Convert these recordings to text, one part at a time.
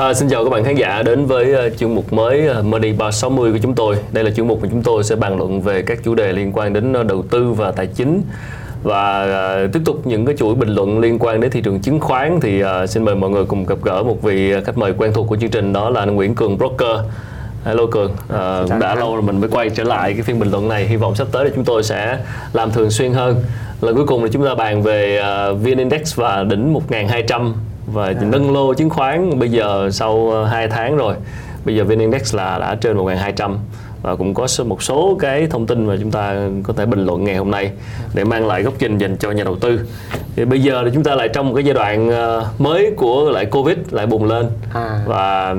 À, xin chào các bạn khán giả đến với uh, chương mục mới uh, Money 360 của chúng tôi. Đây là chương mục mà chúng tôi sẽ bàn luận về các chủ đề liên quan đến uh, đầu tư và tài chính và uh, tiếp tục những cái chuỗi bình luận liên quan đến thị trường chứng khoán thì uh, xin mời mọi người cùng gặp gỡ một vị khách mời quen thuộc của chương trình đó là anh Nguyễn Cường Broker. Hello Cường, uh, cũng đã lâu rồi mình mới quay trở lại cái phiên bình luận này. Hy vọng sắp tới thì chúng tôi sẽ làm thường xuyên hơn. Lần cuối cùng là chúng ta bàn về uh, VN Index và đỉnh 1.200 và à. nâng lô chứng khoán bây giờ sau 2 tháng rồi. Bây giờ VN Index là đã trên 1.200 và cũng có một số cái thông tin mà chúng ta có thể bình luận ngày hôm nay để mang lại góc nhìn dành cho nhà đầu tư thì bây giờ thì chúng ta lại trong một cái giai đoạn ờ, mới của lại covid lại bùng lên à. và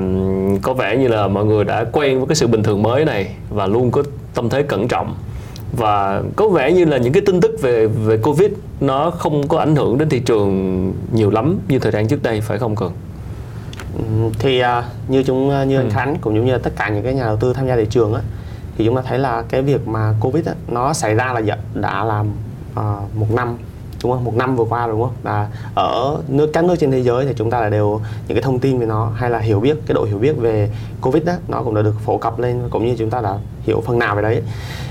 có vẻ như là mọi người đã quen với cái sự bình thường mới này và luôn có tâm thế cẩn trọng và có vẻ như là những cái tin tức về về covid nó không có ảnh hưởng đến thị trường nhiều lắm như thời gian trước đây phải không cường thì uh, như chúng uh, như ừ. anh Khánh cũng như tất cả những cái nhà đầu tư tham gia thị trường á thì chúng ta thấy là cái việc mà covid á, nó xảy ra là đã, đã làm uh, một năm đúng không? Một năm vừa qua đúng không? Và ở nước các nước trên thế giới thì chúng ta là đều những cái thông tin về nó hay là hiểu biết cái độ hiểu biết về covid đó nó cũng đã được phổ cập lên cũng như chúng ta đã hiểu phần nào về đấy.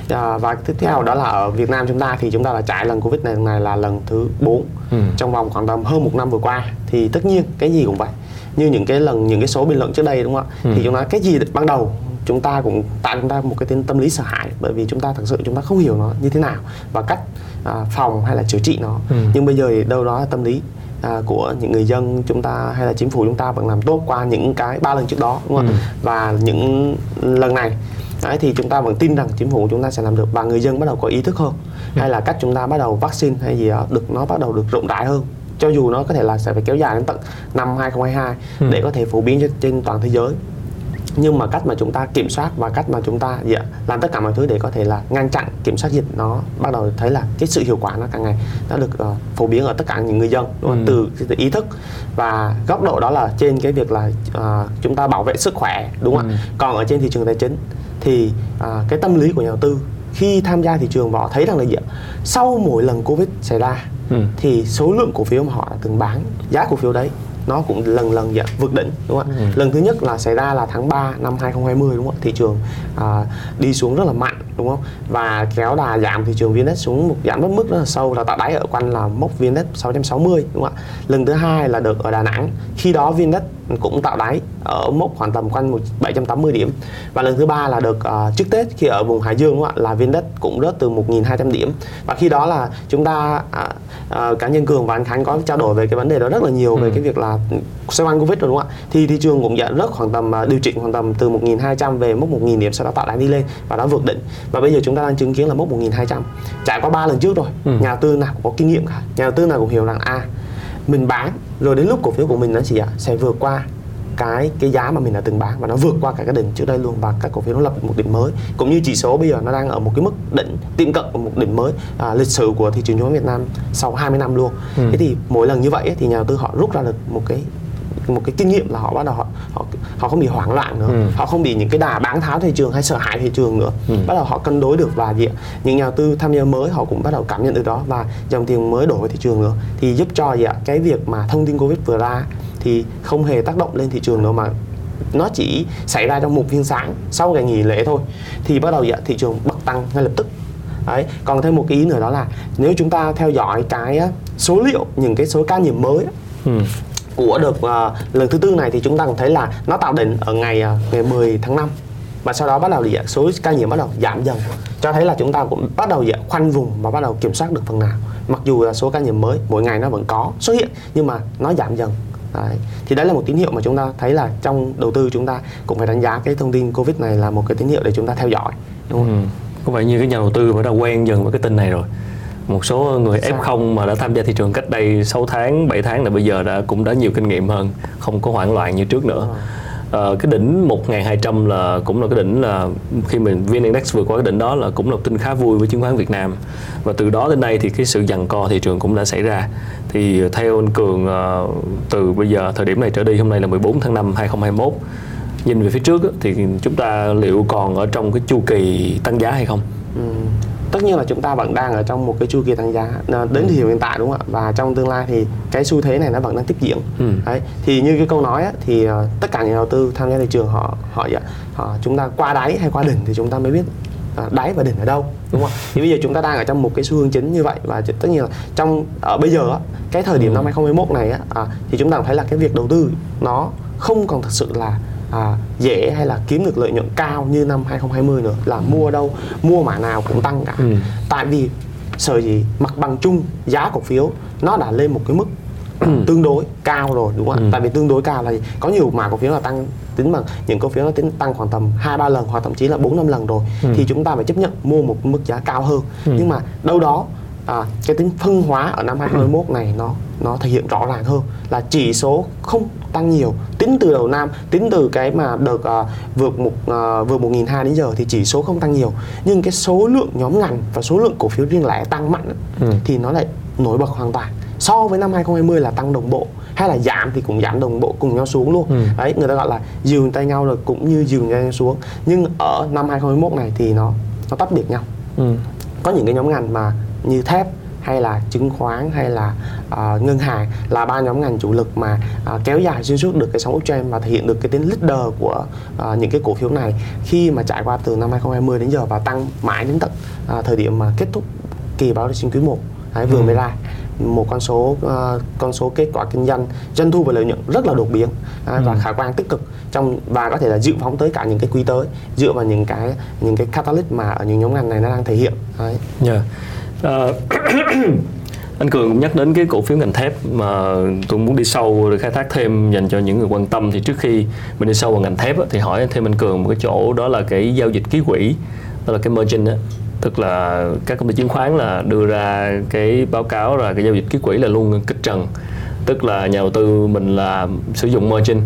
À, và tiếp theo đó là ở Việt Nam chúng ta thì chúng ta là trải lần covid này này là lần thứ 4 ừ. trong vòng khoảng tầm hơn một năm vừa qua thì tất nhiên cái gì cũng vậy. Như những cái lần những cái số bình luận trước đây đúng không ạ? Ừ. thì chúng ta cái gì ban đầu chúng ta cũng tạo chúng ta một cái tâm lý sợ hãi bởi vì chúng ta thực sự chúng ta không hiểu nó như thế nào và cách à, phòng hay là chữa trị nó ừ. nhưng bây giờ thì đâu đó là tâm lý à, của những người dân chúng ta hay là chính phủ chúng ta vẫn làm tốt qua những cái ba lần trước đó đúng không ừ. và những lần này Đấy, thì chúng ta vẫn tin rằng chính phủ chúng ta sẽ làm được và người dân bắt đầu có ý thức hơn ừ. hay là cách chúng ta bắt đầu vaccine hay gì đó được nó bắt đầu được rộng rãi hơn cho dù nó có thể là sẽ phải kéo dài đến tận năm 2022 ừ. để có thể phổ biến trên toàn thế giới nhưng mà cách mà chúng ta kiểm soát và cách mà chúng ta dạ, làm tất cả mọi thứ để có thể là ngăn chặn kiểm soát dịch nó bắt đầu thấy là cái sự hiệu quả nó càng ngày nó được uh, phổ biến ở tất cả những người dân đúng không? Ừ. từ, từ ý thức và góc độ đó là trên cái việc là uh, chúng ta bảo vệ sức khỏe đúng không ừ. ạ còn ở trên thị trường tài chính thì uh, cái tâm lý của nhà đầu tư khi tham gia thị trường và họ thấy rằng là gì sau mỗi lần covid xảy ra ừ. thì số lượng cổ phiếu mà họ đã từng bán giá cổ phiếu đấy nó cũng lần lần dạ, vượt đỉnh đúng không ạ? Ừ. Lần thứ nhất là xảy ra là tháng 3 năm 2020 đúng không ạ? Thị trường à, đi xuống rất là mạnh đúng không? Và kéo đà giảm thị trường VN xuống một giảm mất mức rất là sâu là tạo đáy ở quanh là mốc VN 660 đúng không ạ? Lần thứ hai là được ở Đà Nẵng. Khi đó VN cũng tạo đáy ở mốc khoảng tầm quanh 780 điểm. Và lần thứ ba là được uh, trước Tết khi ở vùng Hải Dương đúng không ạ? Là VN cũng rớt từ 1.200 điểm. Và khi đó là chúng ta uh, uh, cá nhân cường và anh khánh có trao đổi về cái vấn đề đó rất là nhiều ừ. về cái việc là xoay quanh covid rồi đúng không ạ thì thị trường cũng nhận rất khoảng tầm uh, điều chỉnh khoảng tầm từ 1.200 về mốc 1.000 điểm sau đó tạo đáy đi lên và đã vượt đỉnh và bây giờ chúng ta đang chứng kiến là mốc 1.200 trải qua ba lần trước rồi ừ. nhà tư nào cũng có kinh nghiệm cả nhà tư nào cũng hiểu rằng a à, mình bán. Rồi đến lúc cổ phiếu của mình nó chỉ sẽ vượt qua cái cái giá mà mình đã từng bán và nó vượt qua cả cái đỉnh trước đây luôn và các cổ phiếu nó lập một đỉnh mới. Cũng như chỉ số bây giờ nó đang ở một cái mức đỉnh tiệm cận một đỉnh mới à, lịch sử của thị trường chứng khoán Việt Nam sau 20 năm luôn. Ừ. thế thì mỗi lần như vậy ấy, thì nhà đầu tư họ rút ra được một cái một cái kinh nghiệm là họ bắt đầu họ họ không bị hoảng loạn nữa. Ừ. họ không bị những cái đà bán tháo thị trường hay sợ hãi thị trường nữa. Ừ. bắt đầu họ cân đối được và gì những nhà đầu tư tham gia mới họ cũng bắt đầu cảm nhận được đó và dòng tiền mới đổ vào thị trường nữa. Thì giúp cho gì ạ? Cái việc mà thông tin covid vừa ra thì không hề tác động lên thị trường nữa mà nó chỉ xảy ra trong một phiên sáng sau ngày nghỉ lễ thôi. Thì bắt đầu dạ, thị trường bật tăng ngay lập tức. Đấy còn thêm một cái ý nữa đó là nếu chúng ta theo dõi cái số liệu những cái số ca nhiễm mới ừ của được uh, ờ, lần thứ tư này thì chúng ta cũng thấy là nó tạo đỉnh ở ngày uh, ngày 10 tháng 5 và sau đó bắt đầu dạ, số ca nhiễm bắt đầu giảm dần cho thấy là chúng ta cũng bắt đầu dạ, khoanh vùng và bắt đầu kiểm soát được phần nào mặc dù là số ca nhiễm mới mỗi ngày nó vẫn có xuất hiện nhưng mà nó giảm dần Đấy. Thì đấy là một tín hiệu mà chúng ta thấy là trong đầu tư chúng ta cũng phải đánh giá cái thông tin Covid này là một cái tín hiệu để chúng ta theo dõi. Đúng không? Ừ. Có vẻ như cái nhà đầu tư đã quen dần với cái tin này rồi. Một số người Sao? F0 mà đã tham gia thị trường cách đây 6 tháng, 7 tháng là bây giờ đã cũng đã nhiều kinh nghiệm hơn, không có hoảng loạn như trước nữa. À cái đỉnh 1200 là cũng là cái đỉnh là khi mình VN Index vượt qua cái đỉnh đó là cũng là tin khá vui với chứng khoán Việt Nam và từ đó đến nay thì cái sự giằng co thị trường cũng đã xảy ra thì theo anh Cường uh, từ bây giờ thời điểm này trở đi hôm nay là 14 tháng 5 2021 nhìn về phía trước thì chúng ta liệu còn ở trong cái chu kỳ tăng giá hay không? Ừ. tất nhiên là chúng ta vẫn đang ở trong một cái chu kỳ tăng giá à, đến thời điểm hiện tại đúng không ạ và trong tương lai thì cái xu thế này nó vẫn đang tiếp diễn Ừ. đấy thì như cái câu nói á, thì ờ, tất cả nhà đầu tư tham gia thị trường họ họ họ chúng ta qua đáy hay qua đỉnh thì chúng ta mới biết à, đáy và đỉnh ở đâu đúng không thì bây giờ chúng ta đang ở trong một cái xu hướng chính như vậy và tất nhiên là trong ở bây giờ á, cái thời điểm Ừ. năm 2021 này á, à, thì chúng ta thấy là cái việc đầu tư nó không còn thực sự là à, dễ hay là kiếm được lợi nhuận cao như năm 2020 nữa là mua đâu mua mã nào cũng tăng cả Ừ. tại vì sở gì mặt bằng chung giá cổ phiếu nó đã lên một cái mức tương đối cao rồi đúng không ạ Ừ. tại vì tương đối cao là có nhiều mã cổ phiếu là tăng tính bằng những cổ phiếu nó tính tăng khoảng tầm hai ba lần hoặc thậm chí là bốn năm lần rồi Ừ. thì chúng ta phải chấp nhận mua một mức giá cao hơn Ừ. nhưng mà đâu đó à, cái tính phân hóa ở năm 2021 này nó nó thể hiện rõ ràng hơn là chỉ số không tăng nhiều tính từ đầu năm tính từ cái mà đợt à, vượt một à, vượt một nghìn hai đến giờ thì chỉ số không tăng nhiều nhưng cái số lượng nhóm ngành và số lượng cổ phiếu riêng lẻ tăng mạnh Ừ. thì nó lại nổi bật hoàn toàn so với năm 2020 là tăng đồng bộ hay là giảm thì cũng giảm đồng bộ cùng nhau xuống luôn Ừ. đấy người ta gọi là dìu tay nhau rồi cũng như dìu nhau xuống nhưng ở năm 2021 này thì nó nó tách biệt nhau Ừ. có những cái nhóm ngành mà như thép hay là chứng khoán hay là à, ngân hàng là ba nhóm ngành chủ lực mà à, kéo dài xuyên suốt được cái sóng uptrend và thể hiện được cái tính leader của à, những cái cổ phiếu này khi mà trải qua từ năm 2020 đến giờ và tăng mãi đến tận à, thời điểm mà kết thúc kỳ báo sinh quý 1 Đấy, vừa Ừ. mới ra một con số ờ, con số kết quả kinh doanh doanh thu và lợi nhuận rất là đột biến và Ừ. khả quan tích cực trong và có thể là dự phóng tới cả những cái quý tới dựa vào những cái những cái catalyst mà ở những nhóm ngành này nó đang thể hiện Đấy. Dạ. Ờ, anh Cường cũng nhắc đến cái cổ phiếu ngành thép mà tôi muốn đi sâu để khai thác thêm dành cho những người quan tâm. Thì trước khi mình đi sâu vào ngành thép thì hỏi thêm anh Cường một cái chỗ đó là cái giao dịch ký quỹ đó là cái margin á. Tức là các công ty chứng khoán là đưa ra cái báo cáo là cái giao dịch ký quỹ là luôn kích trần. Tức là nhà đầu tư mình là sử dụng margin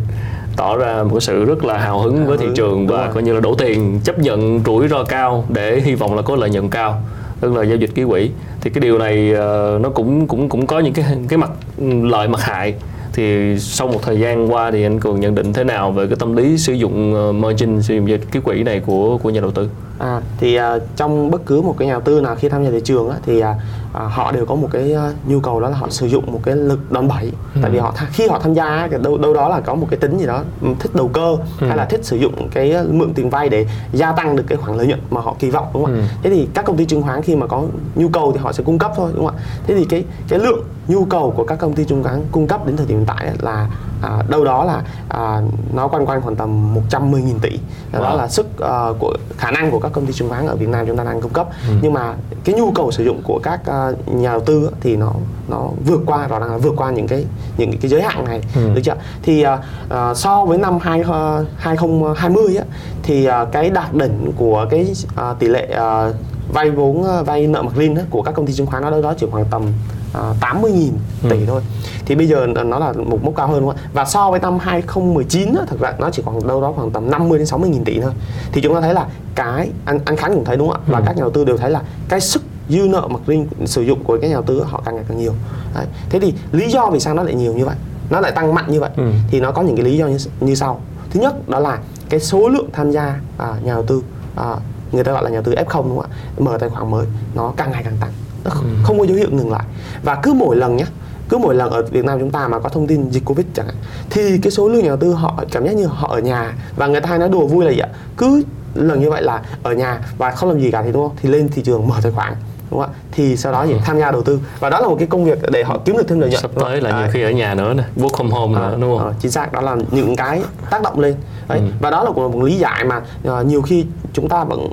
tỏ ra một cái sự rất là hào hứng với thị trường và coi như là đổ tiền chấp nhận rủi ro cao để hy vọng là có lợi nhuận cao tức là giao dịch ký quỹ. Thì cái điều này uh, nó cũng cũng cũng có những cái cái mặt ừ, lợi mặt hại. Thì sau một thời gian qua thì anh cường nhận định thế nào về cái tâm lý sử dụng ờ, margin sử dụng giao dịch ký quỹ này của của nhà đầu tư? À, thì à, trong bất cứ một cái nhà đầu tư nào khi tham gia thị trường á, thì à, à, họ đều có một cái à, nhu cầu đó là họ sử dụng một cái lực đòn bẩy Ừ. tại vì họ khi họ tham gia thì đâu đâu đó là có một cái tính gì đó ừ, thích đầu cơ Ừ. hay là thích sử dụng cái mượn tiền vay để gia tăng được cái khoản lợi nhuận mà họ kỳ vọng đúng không Ừ. ạ thế thì các công ty chứng khoán khi mà có nhu cầu thì họ sẽ cung cấp thôi đúng không ạ thế thì cái cái lượng nhu cầu của các công ty chứng khoán cung cấp đến thời điểm hiện tại là à, đâu đó là à, nó quanh quanh khoảng tầm 110.000 tỷ đó Wow. là sức ờ, của khả năng của các công ty chứng khoán ở Việt Nam chúng ta đang cung cấp Ừ. nhưng mà cái nhu cầu sử dụng của các ờ, nhà đầu tư thì nó nó vượt qua rõ ràng là vượt qua những cái những cái giới hạn này Ừ. được chưa thì ờ, so với năm hai, ờ, 2020 á thì ờ, cái đạt đỉnh của cái ờ, tỷ lệ ờ, vay vốn ờ, vay nợ á, của các công ty chứng khoán nó đâu đó chỉ khoảng tầm uh, 80.000 tỷ Ừ. thôi thì bây giờ nó là một mốc cao hơn đúng không ạ và so với năm 2019 á, thực ra nó chỉ khoảng đâu đó khoảng tầm 50 đến 60 nghìn tỷ thôi thì chúng ta thấy là cái anh anh Khánh cũng thấy đúng không ạ và Ừ. các nhà đầu tư đều thấy là cái sức dư nợ mặt riêng sử dụng của các nhà đầu tư họ càng ngày càng nhiều Đấy. thế thì lý do vì sao nó lại nhiều như vậy nó lại tăng mạnh như vậy Ừ. thì nó có những cái lý do như, như sau thứ nhất đó là cái số lượng tham gia à, nhà đầu tư à, người ta gọi là nhà đầu tư F0 đúng không ạ? Mở tài khoản mới nó càng ngày càng tăng. Nó không, Ừ. không có dấu hiệu ngừng lại. Và cứ mỗi lần nhé cứ mỗi lần ở Việt Nam chúng ta mà có thông tin dịch Covid chẳng hạn thì cái số lượng nhà đầu tư họ cảm giác như họ ở nhà và người ta hay nói đùa vui là vậy ạ. cứ lần như vậy là ở nhà và không làm gì cả thì đúng không? Thì lên thị trường mở tài khoản đúng không ạ? Thì sau đó thì tham gia đầu tư. Và đó là một cái công việc để họ kiếm được thêm lợi nhuận. Sắp tới là nhiều khi ở nhà nữa nè work from home nữa À, đúng không? ờ, chính xác đó là những cái tác động lên. Đấy. Ừ. và đó là là một lý giải mà ờ, nhiều khi chúng ta vẫn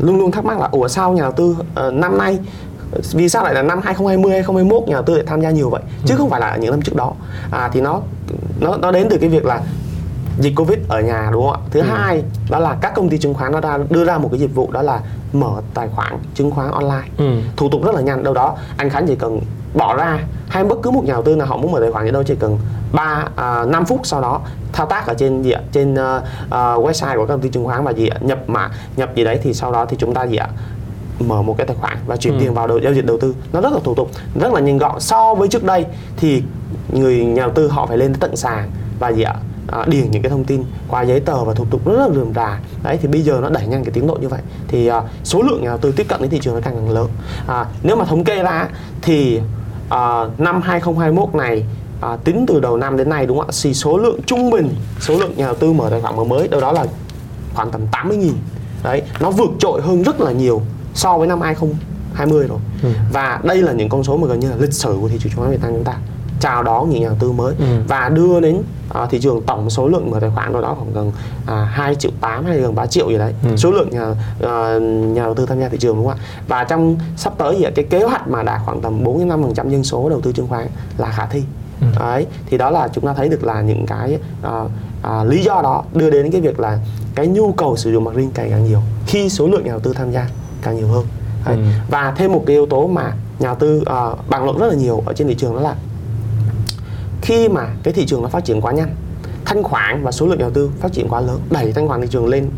luôn luôn thắc mắc là ủa sao nhà đầu tư ờ, năm nay vì sao lại là năm 2020 2021 nhà đầu tư lại tham gia nhiều vậy? Chứ Ừ. không phải là những năm trước đó. À thì nó nó nó đến từ cái việc là dịch covid ở nhà đúng không ạ? Thứ Ừ. hai đó là các công ty chứng khoán nó ra đưa ra một cái dịch vụ đó là mở tài khoản chứng khoán online. Ừ. thủ tục rất là nhanh. Đâu đó anh Khánh chỉ cần bỏ ra hay bất cứ một nhà đầu tư nào họ muốn mở tài khoản gì đâu chỉ cần 3 à, 5 phút sau đó thao tác ở trên gì ạ? Trên ờ, website của các công ty chứng khoán và gì ạ? Nhập mã nhập gì đấy thì sau đó thì chúng ta gì ạ? Mở một cái tài khoản và chuyển Ừ. tiền vào đầu giao dịch đầu tư. Nó rất là thủ tục rất là nhanh gọn. So với trước đây thì người nhà đầu tư họ phải lên tận sàn và gì ạ à, điền những cái thông tin qua giấy tờ và thủ tục rất là rườm rà. Đấy thì bây giờ nó đẩy nhanh cái tiến độ như vậy. Thì à, số lượng nhà đầu tư tiếp cận đến thị trường nó càng càng lớn. À, nếu mà thống kê ra thì à, năm 2021 này à, tính từ đầu năm đến nay đúng không ạ? Thì số lượng trung bình số lượng nhà đầu tư mở tài khoản mở mới đâu đó là khoảng tầm 80.000 đấy nó vượt trội hơn rất là nhiều so với năm 2020 rồi. Ừ. và đây là những con số mà gần như là lịch sử của thị trường chứng khoán Việt Nam chúng ta chào đón những nhà đầu tư mới ừ. và đưa đến uh, thị trường tổng số lượng mở tài khoản đâu đó khoảng gần uh, 2 triệu 8 hay gần 3 triệu gì đấy ừ. số lượng nhà uh, nhà đầu tư tham gia thị trường đúng không ạ và trong sắp tới thì cái kế hoạch mà đạt khoảng tầm 4 đến 5 phần trăm dân số đầu tư chứng khoán là khả thi ừ. đấy thì đó là chúng ta thấy được là những cái uh, uh, lý do đó đưa đến cái việc là cái nhu cầu sử dụng margin càng càng nhiều khi số lượng nhà đầu tư tham gia càng nhiều hơn đấy. Ừ. và thêm một cái yếu tố mà nhà đầu tư uh, bàn luận rất là nhiều ở trên thị trường đó là khi mà cái thị trường nó phát triển quá nhanh, thanh khoản và số lượng nhà đầu tư phát triển quá lớn, đẩy thanh khoản thị trường lên.